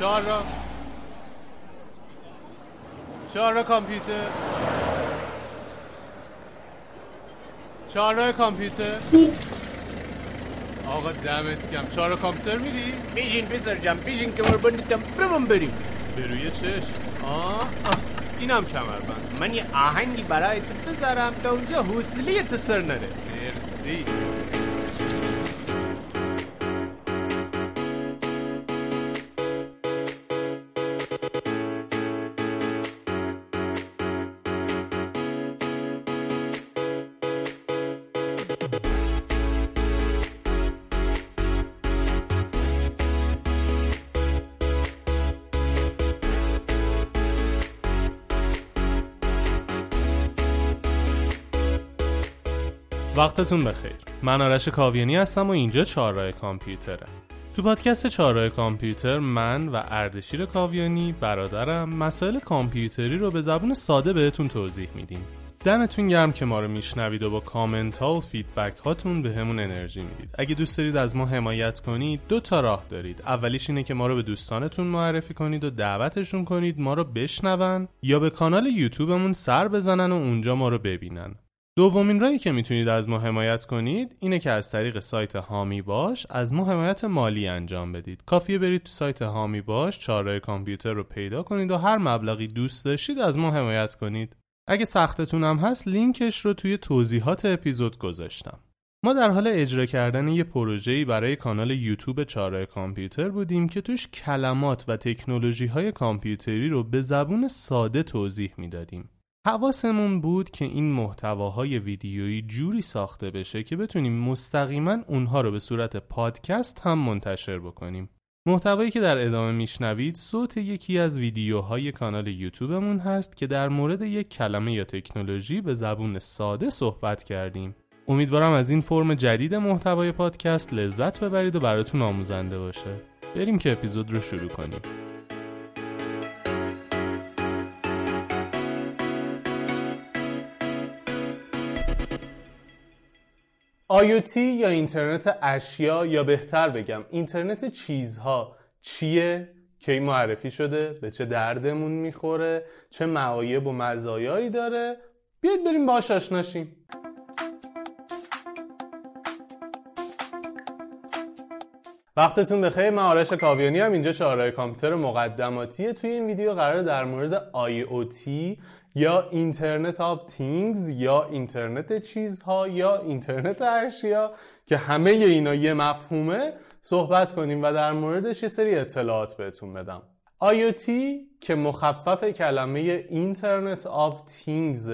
چهار را. چهار را کامپیوتر. چهار را کامپیوتر. آقا دمت کم چهار را کامپیوتر میری؟ بیشین پسر جم بیشین کمر بندیتم برم بریم. به روی چشم. آه, آه. اینم کمربند. من یه آهنگی برای تو بذارم تا اونجا حوصله تو سر نره. مرسی. وقتتون بخیر. من آرش کاویانی هستم و اینجا چهارراه کامپیوتره. تو پادکست چهارراه کامپیوتر من و اردشیر کاویانی برادرم مسائل کامپیوتری رو به زبون ساده بهتون توضیح میدیم. دمتون گرم که ما رو میشنوید و با کامنت ها و feedback هاتون بهمون انرژی می‌دید. اگه دوست دارید از ما حمایت کنید دو تا راه دارید. اولیش اینه که ما رو به دوستانتون معرفی کنید و دعوتشون کنید ما رو بشنون یا به کانال یوتیوبمون سر بزنن و اونجا ما رو ببینن. دومین راهی که می‌تونید از ما حمایت کنید اینه که از طریق سایت هامی باش از ما حمایت مالی انجام بدید. کافیه برید تو سایت هامی باش چاره کامپیوتر رو پیدا کنید و هر مبلغی دوست داشتید از ما حمایت کنید. اگه سختتون هم هست لینکش رو توی توضیحات اپیزود گذاشتم. ما در حال اجرا کردن یه پروژه‌ای برای کانال یوتیوب چاره کامپیوتر بودیم که توش کلمات و تکنولوژی های کامپیوتری رو به زبون ساده توضیح می‌دادیم. حواسمون بود که این محتواهای ویدیویی جوری ساخته بشه که بتونیم مستقیما اونها رو به صورت پادکست هم منتشر بکنیم. محتوایی که در ادامه میشنوید صوت یکی از ویدیوهای کانال یوتیوبمون هست که در مورد یک کلمه یا تکنولوژی به زبون ساده صحبت کردیم. امیدوارم از این فرم جدید محتوای پادکست لذت ببرید و براتون آموزنده باشه. بریم که اپیزود رو شروع کنیم. IoT یا اینترنت اشیا؟ یا بهتر بگم اینترنت چیزها چیه کی معرفی شده؟ به چه دردمون می‌خوره؟ چه معایب و مزایایی داره؟ بیاید بریم باهاش آشناشیم وقتتون بخیر من آرش کاویانی هم اینجا شعارهای کامپیوتر مقدماتیه. توی این ویدیو قرار در مورد IoT یا internet of things یا اینترنت چیزها یا اینترنت اشیا که همه اینا یه مفهومه صحبت کنیم و در موردش یه سری اطلاعات بهتون بدم. IoT که مخفف کلمه internet of things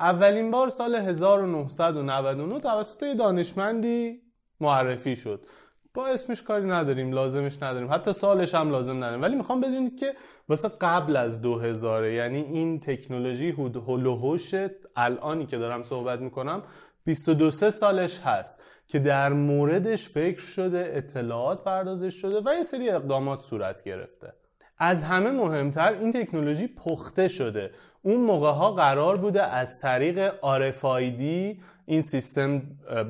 اولین بار سال 1999 توسط دانشمندی معرفی شد. با اسمش کاری نداریم لازمش نداریم. حتی سالش هم لازم نداریم. ولی می‌خوام بدونید که واسه قبل از 2000 یعنی این تکنولوژی هلوهوش الانی که دارم صحبت می‌کنم 22 سالش هست که در موردش فکر شده اطلاعات پردازش شده و یه سری اقدامات صورت گرفته. از همه مهمتر این تکنولوژی پخته شده. اون موقع ها قرار بوده از طریق RFID این سیستم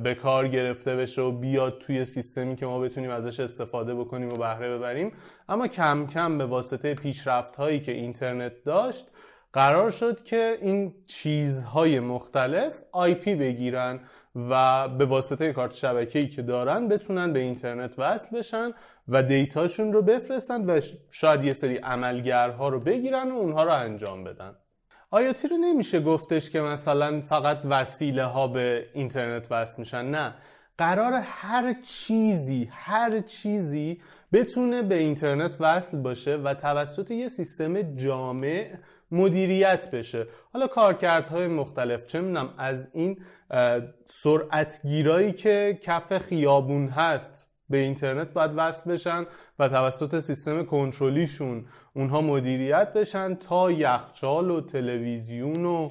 به کار گرفته بشه و بیاد توی سیستمی که ما بتونیم ازش استفاده بکنیم و بهره ببریم. اما کم کم به واسطه پیشرفت هایی که اینترنت داشت قرار شد که این چیزهای مختلف پی بگیرن و به واسطه کارت شبکه‌ای که دارن بتونن به اینترنت وصل بشن و دیتاشون رو بفرستن و شاید یه سری عملگرها رو بگیرن و اونها رو انجام بدن. آیاتی رو نمیشه گفتش که مثلا فقط وسیله ها به اینترنت وصل میشن نه. قرار هر چیزی هر چیزی بتونه به اینترنت وصل باشه و توسط یه سیستم جامع مدیریت بشه. حالا کارکردهای مختلف چه می‌دونم از این سرعتگیرایی که کف خیابون هست به اینترنت باید وصل بشن و توسط سیستم کنترلیشون اونها مدیریت بشن تا یخچال و تلویزیون و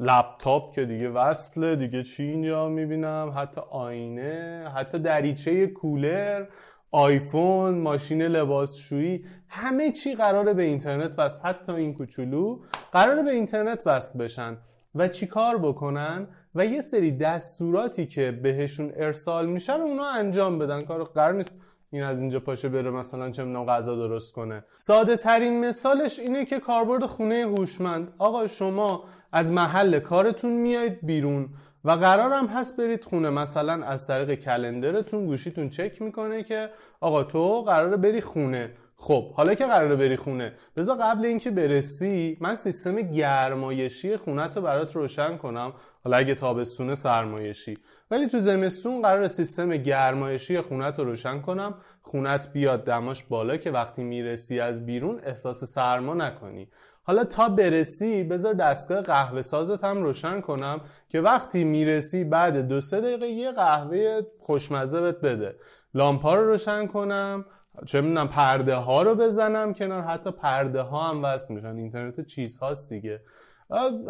لپتاپ که دیگه وصله دیگه چی اینجا می‌بینم؟ حتی آینه حتی دریچه کولر آیفون ماشین لباسشویی همه چی قراره به اینترنت وصل حتی این کوچولو قراره به اینترنت وصل بشن. و چیکار بکنن و یه سری دستوراتی که بهشون ارسال میشه اونا انجام بدن. کار قرار نیست این از اینجا پاشه بره مثلا چه می‌دونم غذا درست کنه. ساده ترین مثالش اینه که کاربرد خونه هوشمند. آقا شما از محل کارتون میایید بیرون و قرارم هست برید خونه. مثلا از طریق کلندرتون گوشیتون چک می‌کنه که آقا تو قراره بری خونه. خب حالا که قراره بری خونه بذار قبل اینکه برسی من سیستم گرمایشی خونه رو برات روشن کنم. حالا اگه تابستون سرمایشی. ولی تو زمستون قرار سیستم گرمایشی خونت رو روشن کنم. خونت بیاد دماش بالا که وقتی می‌رسی از بیرون احساس سرما نکنی. حالا تا برسی بذار دستگاه قهوه سازت هم روشن کنم که وقتی می‌رسی بعد دو سه دقیقه یه قهوه خوشمزه بهت بده. لامپا رو روشن کنم. چه می‌دونم پرده ها رو بزنم کنار. حتی پرده ها هم وصل میشن. اینترنت چیز هاست دیگه.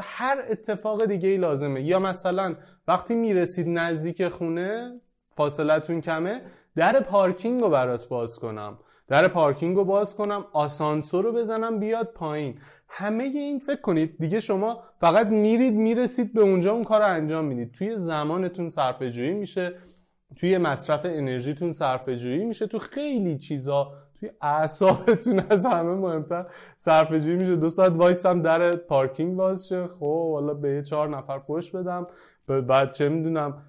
هر اتفاق دیگه ای لازمه. یا مثلا وقتی می‌رسید نزدیک خونه فاصلتون کمه در پارکینگ رو برات باز کنم. در پارکینگ رو باز کنم آسانسور رو بزنم بیاد پایین. همه این فکر کنید. دیگه شما فقط میرید می‌رسید به اونجا اون کار رو انجام می‌دید. توی زمانتون صرفه جویی میشه. توی مصرف انرژیتون صرفه جویی میشه. تو خیلی چیزا توی اعصابتون از همه مهمتر صرفه جویی میشه. دو ساعت وایسم در پارکینگ باز شه. خب حالا به چهار نفر پشت بدم. بعد چه می‌دونم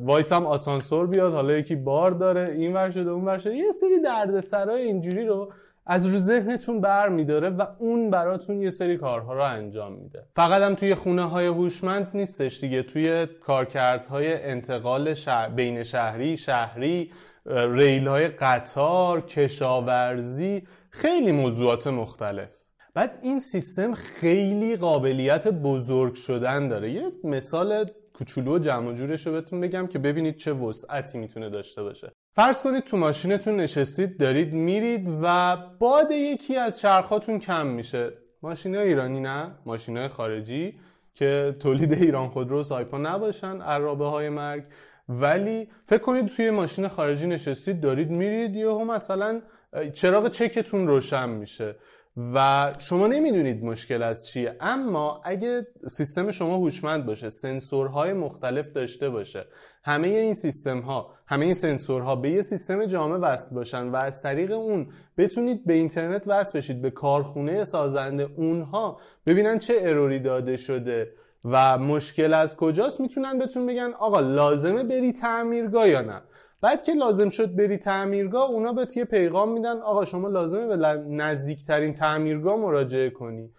وایسم آسانسور بیاد. حالا یکی بار داره. این ور شده اون ور شده یه سری دردسرای اینجوری رو از رو ذهنتون بر میداره و اون براتون یه سری کارها رو انجام میده. فقط هم توی خونه های هوشمند نیستش دیگه. توی کارکردهای انتقال بین شهری شهری ریل های قطار کشاورزی خیلی موضوعات مختلف. بعد این سیستم خیلی قابلیت بزرگ شدن داره. یه مثال کوچولو و جمع جورش رو بهتون بگم که ببینید چه وسعتی می‌تونه داشته باشه. فرض کنید تو ماشینتون نشستید دارید میرید و باد یکی از چرخاتون کم میشه. ماشین ایرانی نه ماشین خارجی که تولید ایران خودرو سایپا نباشن عرابه های مرگ. ولی فکر کنید توی ماشین خارجی نشستید دارید میرید یهو مثلا چراغ چکتون روشن میشه. و شما نمی‌دونید مشکل از چیه. اما اگه سیستم شما هوشمند باشه سنسورهای مختلف داشته باشه همه این سیستم ها همه این سنسورها به یه سیستم جامع وصل باشن و از طریق اون بتونید به اینترنت وصل بشید به کارخونه سازنده اونها ببینن چه اروری داده شده و مشکل از کجاست. می‌تونن بهتون بگن آقا لازمه بری تعمیرگاه یا نه. بعد که لازم شد بری تعمیرگاه اونا بهت یه پیغام میدن آقا شما لازمه به نزدیکترین تعمیرگاه مراجعه کنی.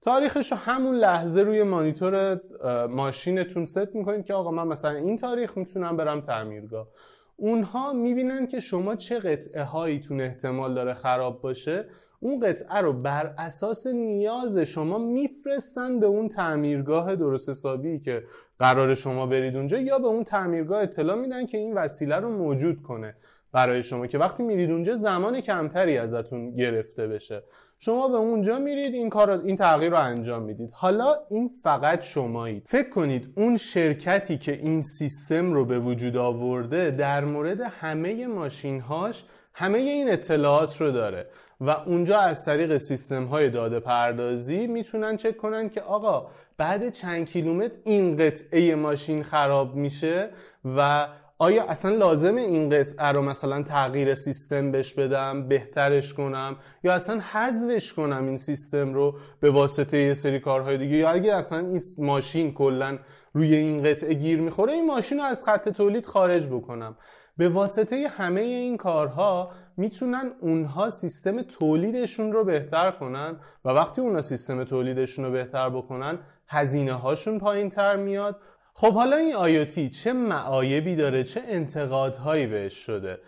تاریخش رو همون لحظه روی مانیتور ماشینتون ست می‌کنید که آقا من مثلا این تاریخ می‌تونم برم تعمیرگاه. اونها می‌بینن که شما چه قطعه هاییتون احتمال داره خراب باشه. اون قطعه رو بر اساس نیاز شما میفرستن به اون تعمیرگاه درست حسابی که قرار شما برید اونجا یا به اون تعمیرگاه اطلاع میدن که این وسیله رو موجود کنه برای شما که وقتی میرید اونجا زمان کمتری ازتون گرفته بشه. شما به اونجا میرید این کار این تغییر رو انجام می‌دید. حالا این فقط شمایید. فکر کنید اون شرکتی که این سیستم رو به وجود آورده در مورد همه ماشینهاش همه این اطلاعات رو داره و اونجا از طریق سیستم های داده پردازی می‌تونن چک کنن که آقا بعد چند کیلومتر این قطعه ماشین خراب میشه و آیا اصلا لازم این قطعه رو مثلا تغییر سیستم بش بدم بهترش کنم؟ یا اصلا حذفش کنم این سیستم رو به واسطه یه سری کارهای دیگه؟ یا اگه اصلا این ماشین کلا روی این قطعه گیر می‌خوره این ماشین رو از خط تولید خارج بکنم. به واسطه همه این کارها می‌تونن اونها سیستم تولیدشون رو بهتر کنن و وقتی اونها سیستم تولیدشون رو بهتر بکنن هزینه هاشون پایین تر میاد. خب حالا این آیوتی چه معایبی داره چه انتقادهایی بهش شده؟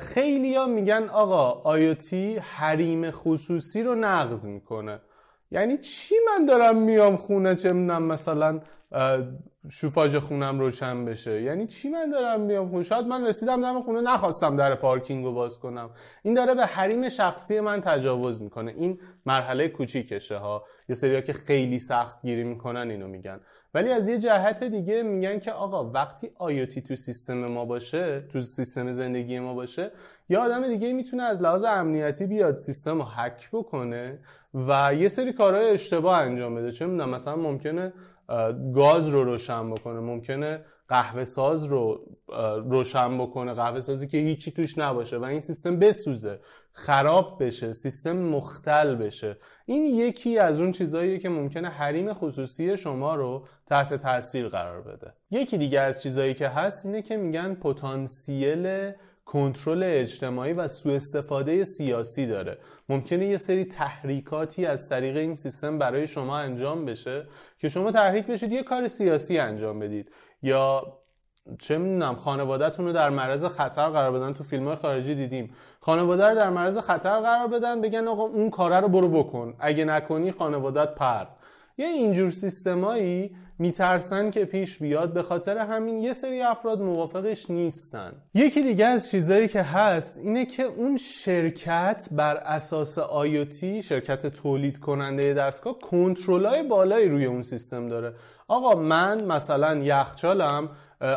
خیلی میگن آقا آیوتی حریم خصوصی رو نقض می‌کنه. یعنی چی من دارم میام خونه چه می‌دونم مثلا شوفاژ خونم روشن بشه؟ یعنی چی من دارم میام خونه؟ شاید من رسیدم دم خونه نخواستم در پارکینگ رو باز کنم. این داره به حریم شخصی من تجاوز می‌کنه. این مرحله کوچیکشه ها. یه سریا که خیلی سخت گیری می‌کنن اینو میگن. ولی از یه جهت دیگه میگن که آقا وقتی آیوتی تو سیستم ما باشه تو سیستم زندگی ما باشه یه آدم دیگه می‌تونه از لحاظ امنیتی بیاد سیستم رو حک بکنه و یه سری کارهای اشتباه انجام بده. چه می‌دونم مثلا ممکنه گاز رو روشن بکنه. ممکنه قهوه ساز رو روشن بکنه. قهوه سازی که هیچی توش نباشه و این سیستم بسوزه خراب بشه سیستم مختل بشه. این یکی از اون چیزهاییه که ممکنه حریم خصوصی شما رو تحت تاثیر قرار بده. یکی دیگه از چیزهایی که هست اینه که میگن پتانسیل کنترل اجتماعی و سوء استفاده سیاسی داره. ممکنه یه سری تحریکاتی از طریق این سیستم برای شما انجام بشه که شما تحریک بشید یه کار سیاسی انجام بدید. یا چه می‌دونم خانوادهتون رو در معرض خطر قرار بدن. تو فیلم های خارجی دیدیم. خانواده رو در معرض خطر قرار بدن بگن آقا اون کاره رو برو بکن. اگه نکنی خانوادت پر یه اینجور سیستمایی میترسن که پیش بیاد به خاطر همین یه سری افراد موافقش نیستن. یکی دیگه از چیزایی که هست اینه که اون شرکت بر اساس آیوتی شرکت تولید کننده دستگاه کنترلای بالایی روی اون سیستم داره. آقا من مثلا یخچالم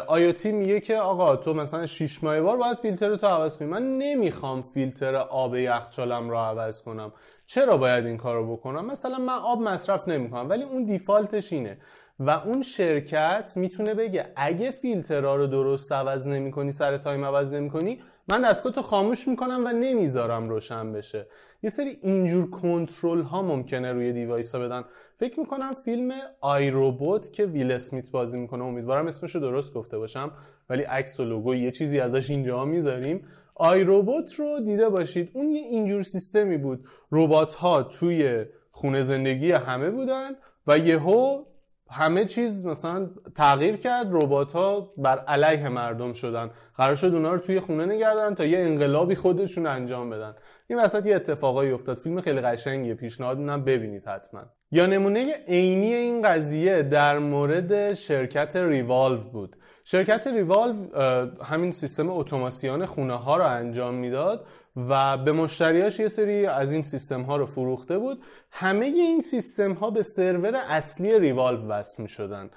IoT میگه که آقا تو مثلا 6 ماه بار باید فیلترتو عوض کنی. من نمی‌خوام فیلتر آب یخچالم رو عوض کنم. چرا باید این کارو بکنم؟ مثلا من آب مصرف نمی‌کنم ولی اون default ش اینه. و اون شرکت می‌تونه بگه اگه فیلترها رو درست عوض نمی‌کنی سر time عوض نمی‌کنی من دستگاهتو خاموش می‌کنم و نمی‌ذارم روشن بشه. یه سری اینجور کنترل ها ممکنه روی device ها بدن. فکر می‌کنم فیلم آی روبوت که ویل اسمیت بازی می‌کنه امیدوارم اسمش رو درست گفته باشم ولی عکس و لوگو یه چیزی ازش اینجا می‌ذاریم. آی روبوت رو دیده باشید. اون یه اینجور سیستمی بود. ربات ها توی خونه زندگی همه بودن و یهو همه چیز مثلا تغییر کرد ربات ها بر علیه مردم شدن. قرار شد اونا رو توی خونه نگردن تا یه انقلابی خودشون انجام بدن. این وسط یه اتفاقایی افتاد. فیلم خیلی قشنگیه. پیشنهاد میدم ببینید حتما. یا نمونه عینی این قضیه در مورد شرکت ریوالو بود. شرکت ریوالو همین سیستم اتوماسیون خونه ها رو انجام می‌داد. و به مشتریاش یه سری از این سیستم ها رو فروخته بود. همه این سیستم ها به سرور اصلی ریوالو وصل می شدن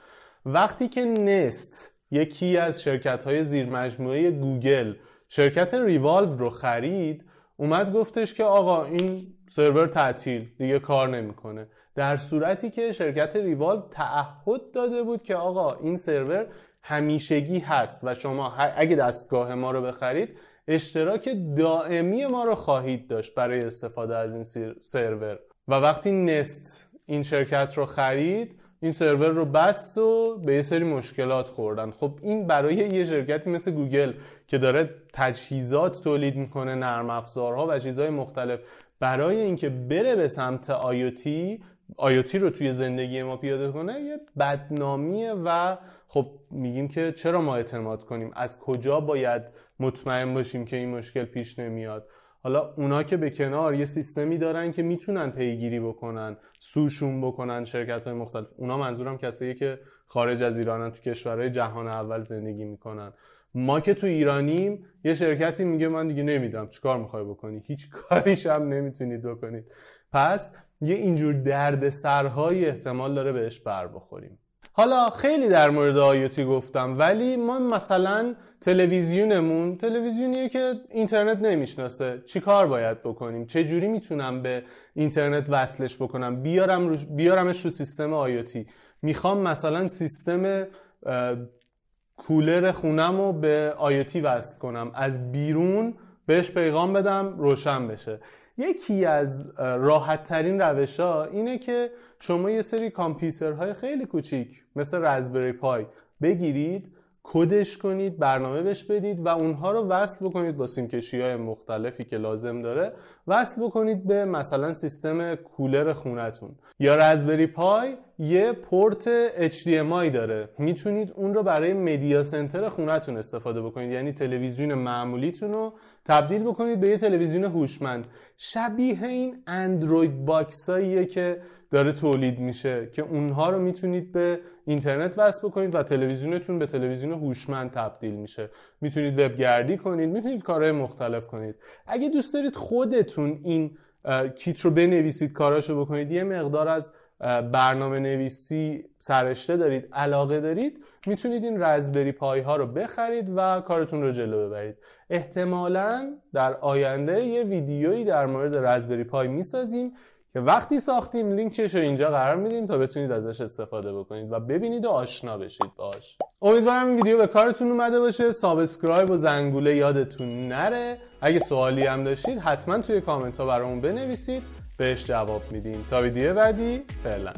وقتی که Nest یکی از شرکت های زیر مجموعه گوگل شرکت ریوالو رو خرید اومد گفتش که آقا این سرور تعطیل دیگه کار نمی‌کنه. در صورتی که شرکت ریوالو تعهد داده بود که آقا این سرور همیشگی هست و شما اگه دستگاه ما رو بخرید اشتراک دائمی ما رو خواهید داشت برای استفاده از این سرور. و وقتی Nest این شرکت رو خرید این سرور رو بست و به یه سری مشکلات خوردن. خب این برای یه شرکتی مثل گوگل که داره تجهیزات تولید می‌کنه نرم افزارها و چیزهای مختلف برای اینکه بره به سمت آیوتی آیوتی رو توی زندگی ما پیاده کنه یه بدنامیه و خب میگیم که چرا ما اعتماد کنیم؟ از کجا باید مطمئن باشیم که این مشکل پیش نمیاد؟ حالا اونا که به کنار یه سیستمی دارن که می‌تونن پیگیری بکنن سوشون بکنن شرکت های مختلف. اونا منظورم کسایی که خارج از ایرانن تو کشورهای جهان اول زندگی می‌کنن. ما که تو ایرانیم یه شرکتی میگه من دیگه نمیدم چیکار می‌خوای بکنی. هیچ کاریش هم نمی‌تونید بکنید. پس یه اینجور درد سرهایی احتمال داره بهش بر بخوریم. حالا خیلی در مورد آیوتی گفتم ولی ما مثلا تلویزیونمون تلویزیونیه که اینترنت نمی‌شناسه. چیکار باید بکنیم؟ چه جوری می‌تونم به اینترنت وصلش بکنم؟ بیارم رو بیارمش رو سیستم آیوتی. می‌خوام مثلا سیستم کولر خونم رو به آیوتی وصل کنم. از بیرون بهش پیغام بدم روشن بشه. یکی از راحت ترین روش ها اینه که شما یه سری کامپیوترهای خیلی کوچیک مثل رزبری پای بگیرید کدش کنید برنامه بهش بدید و اونها رو وصل بکنید با سیمکشی های مختلفی که لازم داره. وصل بکنید به مثلا سیستم کولر خونتون. یا رزبری پای یه پورت HDMI داره. می‌تونید اون رو برای مدیا سنتر خونتون استفاده بکنید. یعنی تلویزیون معمولیتون رو تبدیل بکنید به یه تلویزیون هوشمند. شبیه این اندروید باکساییه که داره تولید میشه که اونها رو می‌تونید به اینترنت وصل بکنید و تلویزیونتون به تلویزیون هوشمند تبدیل میشه. می‌تونید وبگردی کنید می‌تونید کارهای مختلف کنید. اگه دوست دارید خودتون این کیت رو بنویسید کاراشو بکنید یه مقدار از برنامه نویسی سرشته دارید علاقه دارید می‌تونید این رزبری پای ها رو بخرید و کارتون رو جلو ببرید. احتمالا در آینده یه ویدیویی در مورد Raspberry Pi می‌سازیم که وقتی ساختیم لینکش رو اینجا قرار میدیم تا بتونید ازش استفاده بکنید و ببینید و آشنا بشید باش. امیدوارم این ویدیو به کارتون اومده باشه. subscribe و زنگوله یادتون نره. اگه سوالی هم داشتید حتما توی کامنت ها برامون بنویسید. بهش جواب میدیم. تا ویدیو بعدی فعلا.